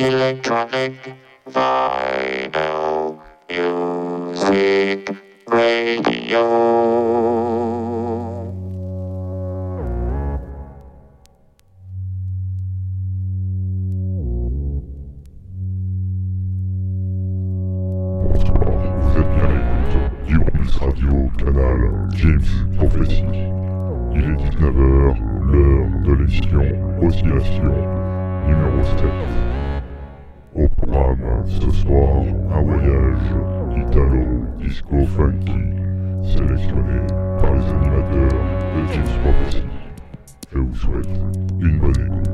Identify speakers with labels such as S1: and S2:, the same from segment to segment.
S1: Electronic Vinyl Music Radio.
S2: Radio Canal James Prophecy. Il est 19h, l'heure de l'émission Oscillation numéro 7. Un voyage italo-disco-funky sélectionné par les animateurs de James Prophecy. Je vous souhaite une bonne écoute.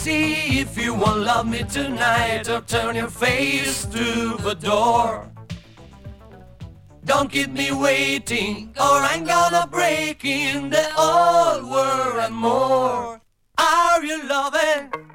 S3: See if you won't love me tonight or turn your face to the door. Don't keep me waiting or I'm gonna break in the old world and more. Are you loving?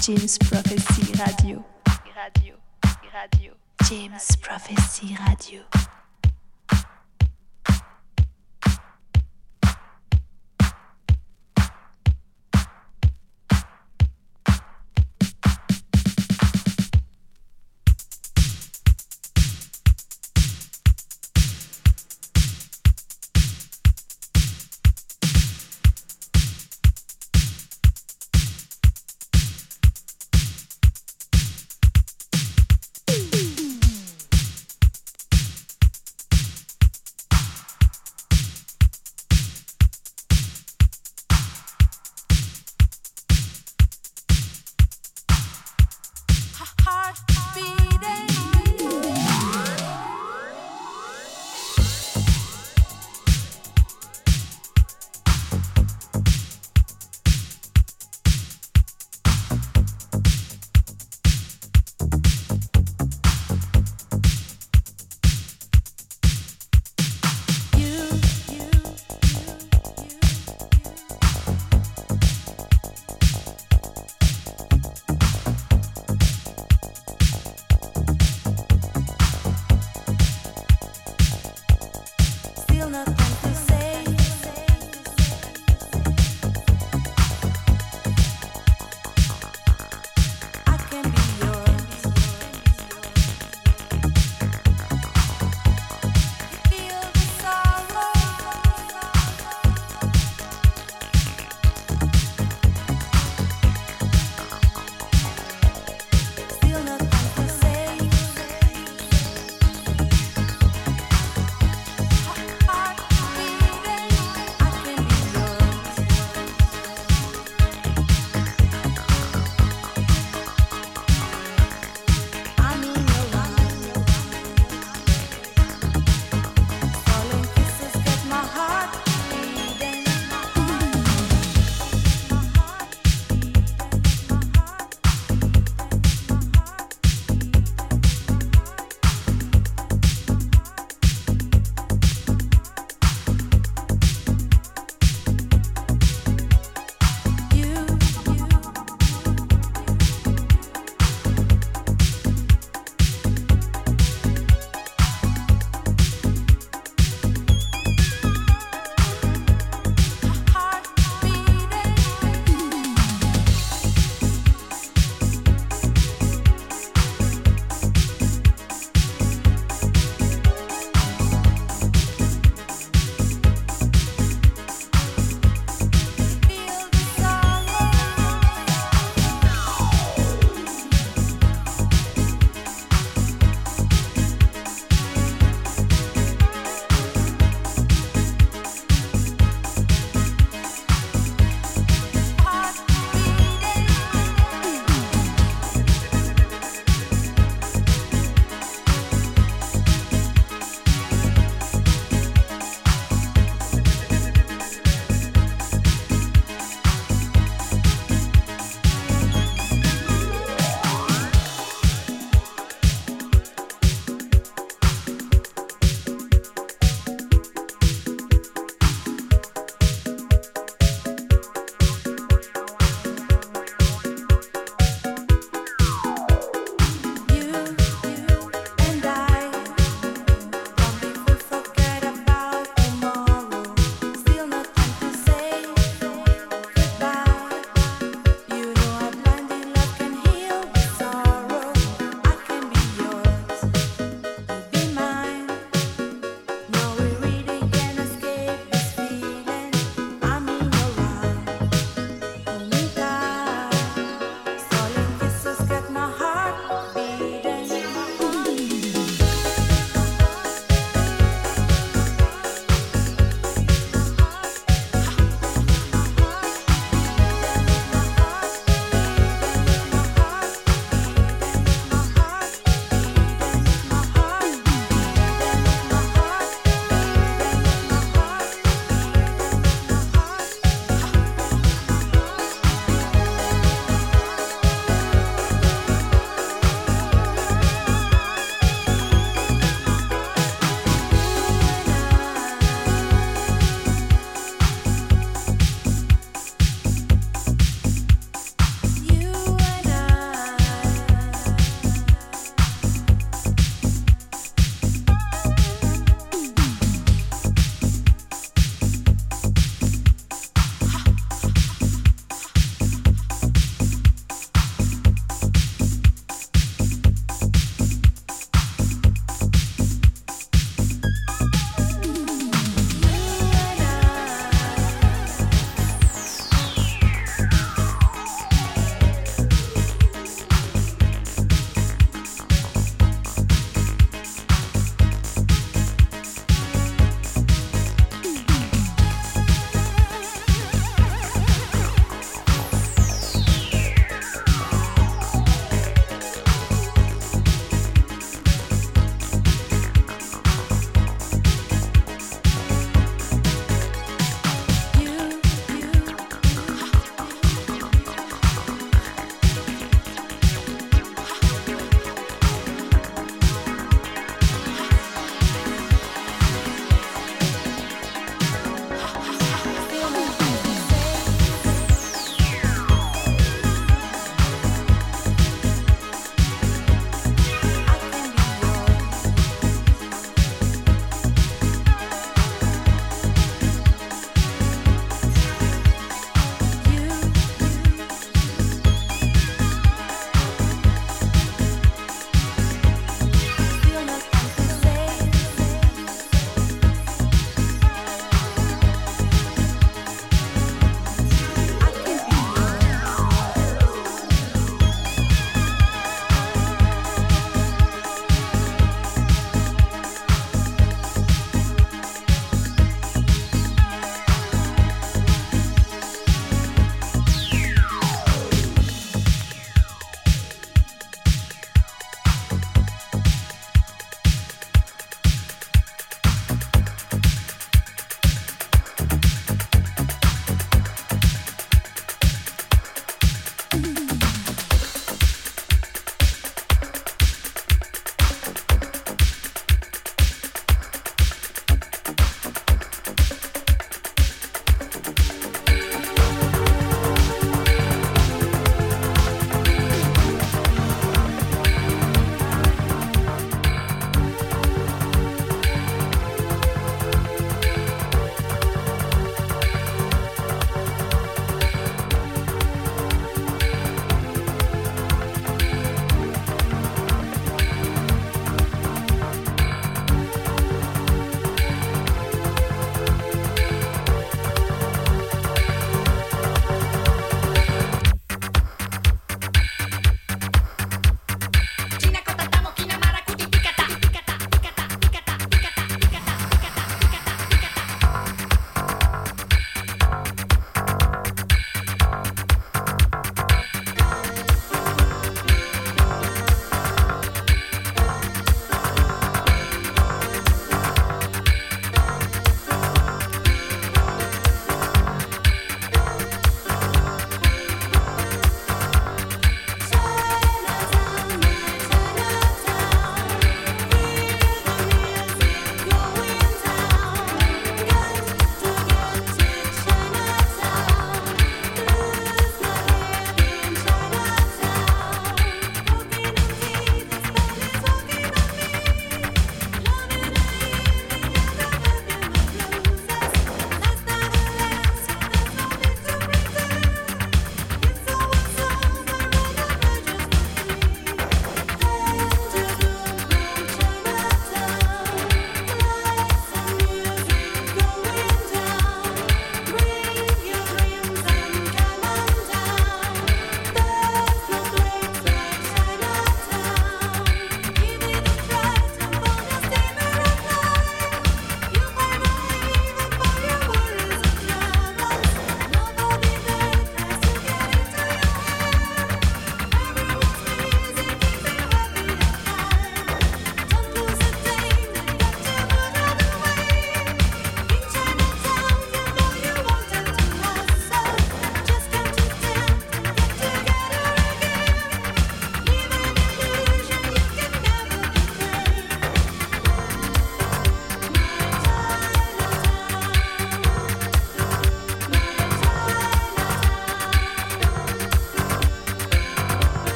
S4: James Prophecy Radio. Radio. Radio. James Prophecy Radio.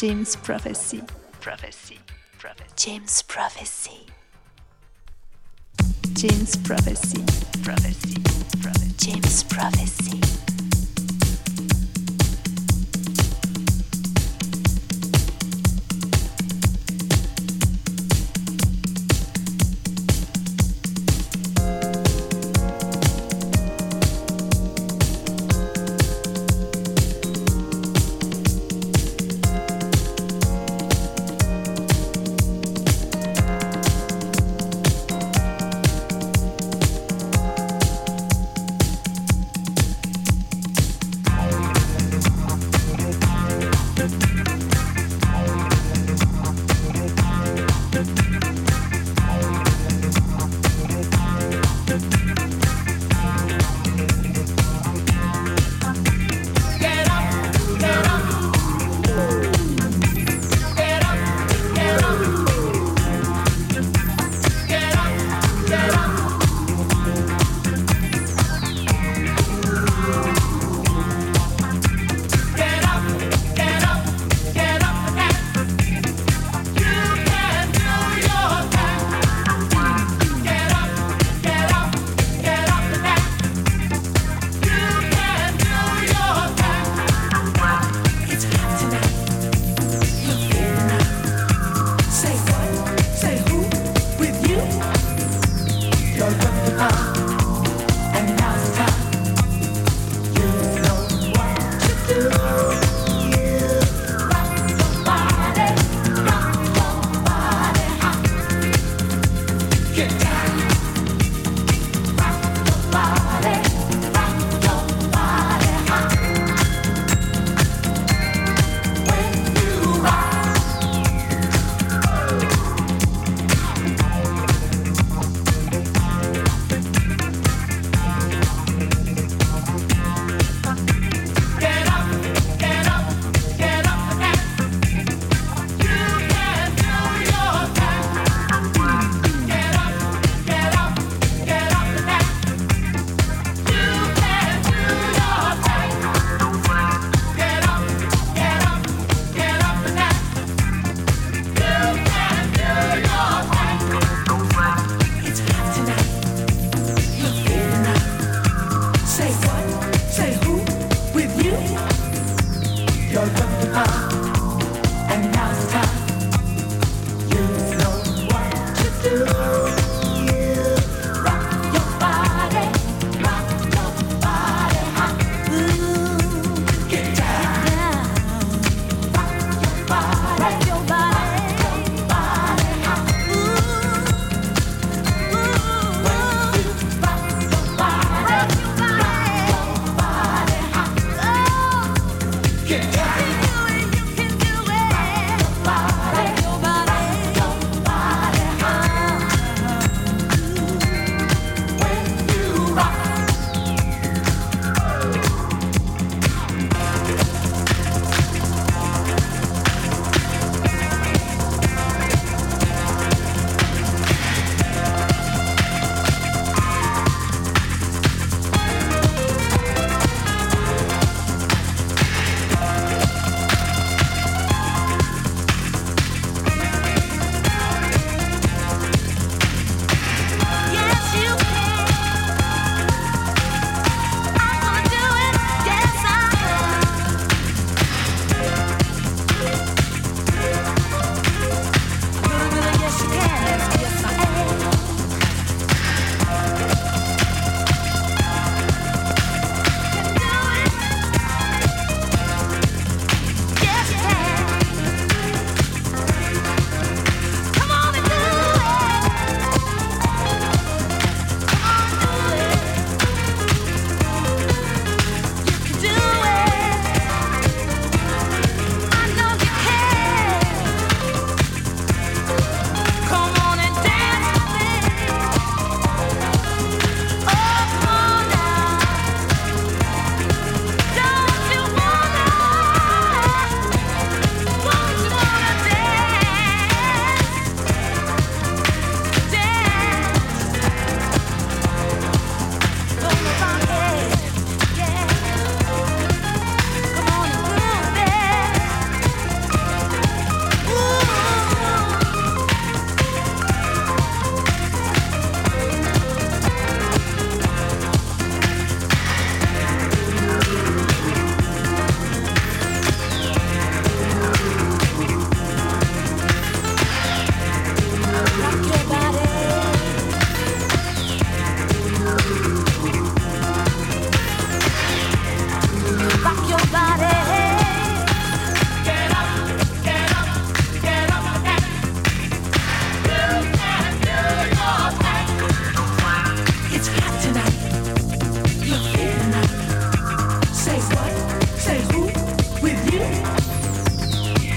S5: James Prophecy. Prophecy. Prophecy. James Prophecy. James Prophecy. Prophecy. Prophecy. James Prophecy.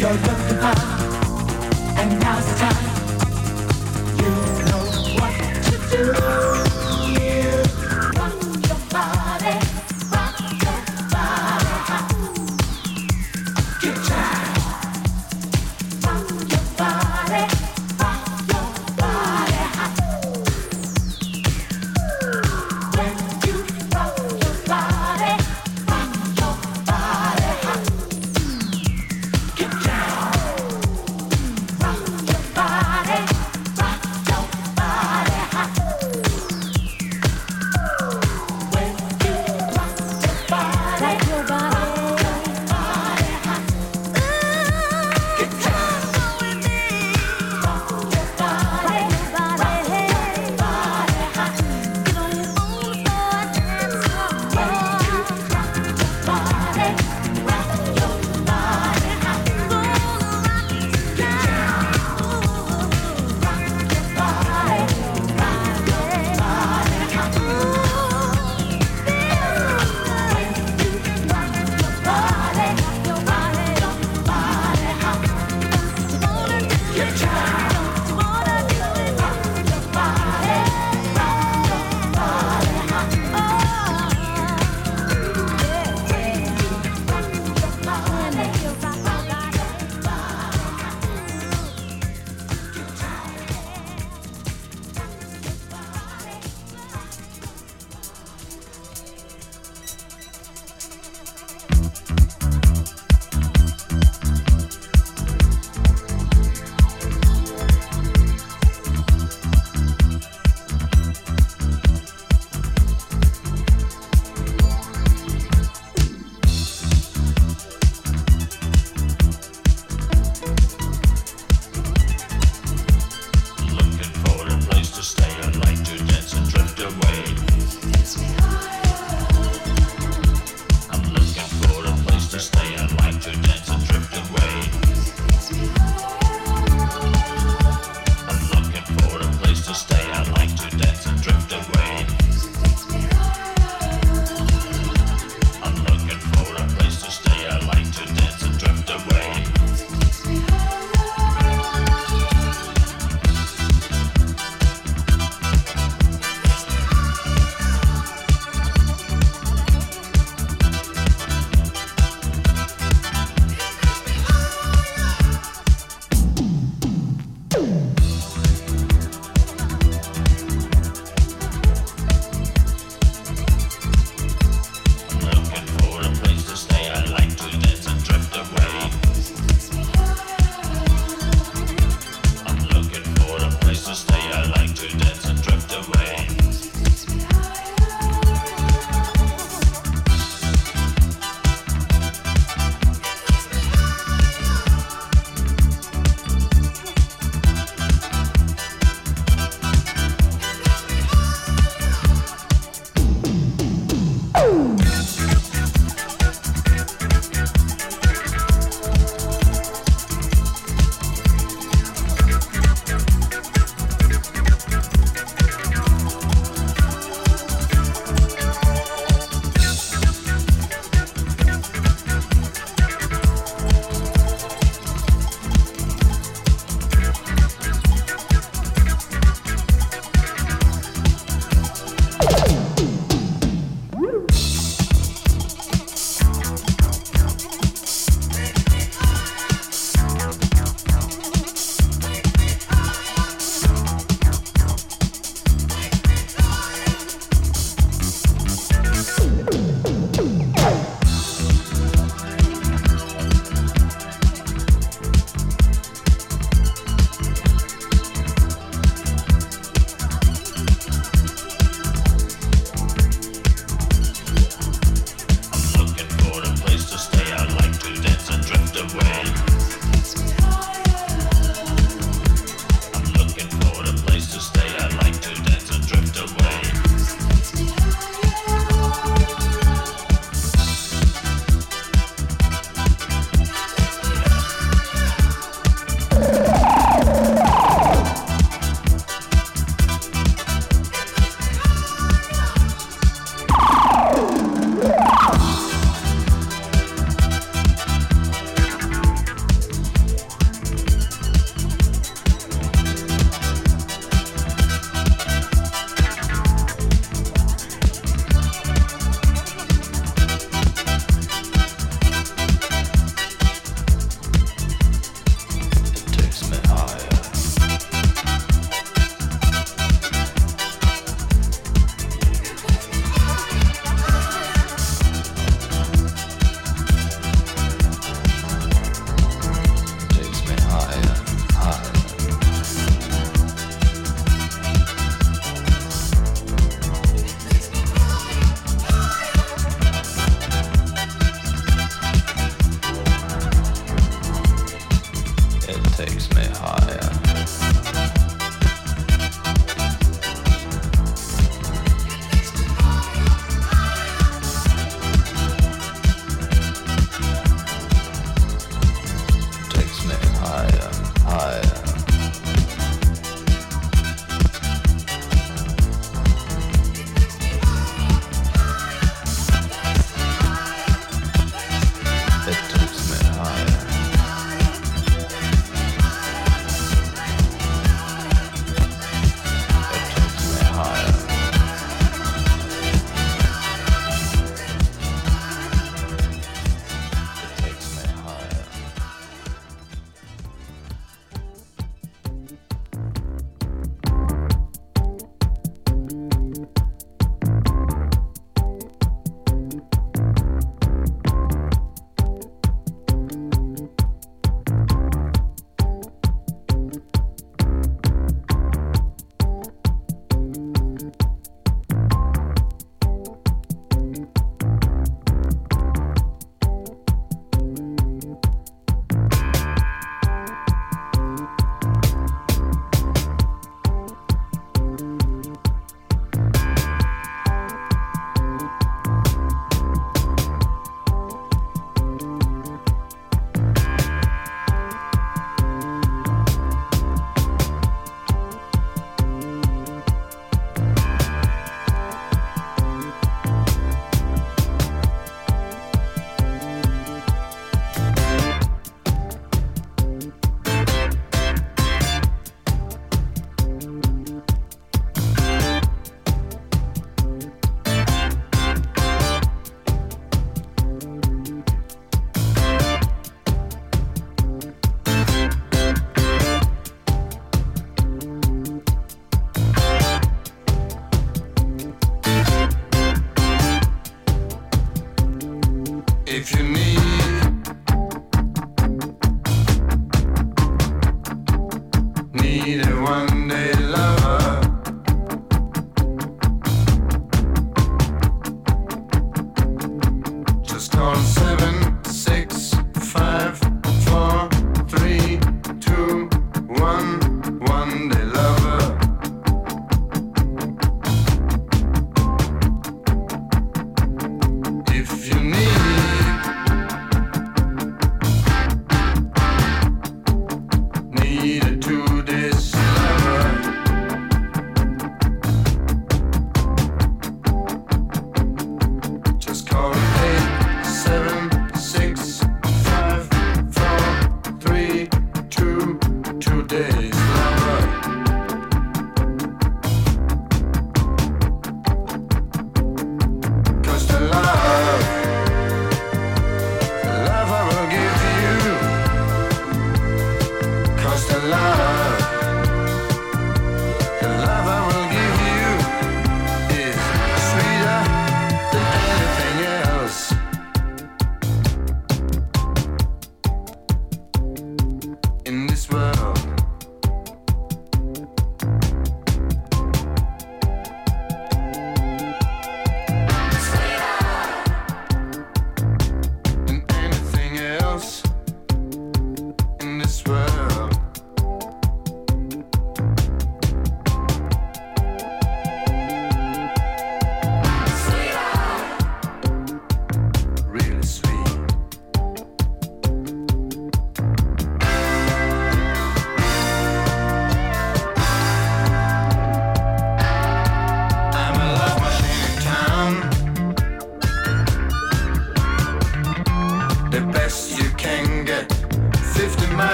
S5: You're love divine.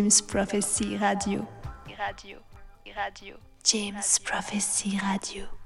S4: James Prophecy Radio. Radio. Radio. James Prophecy Radio.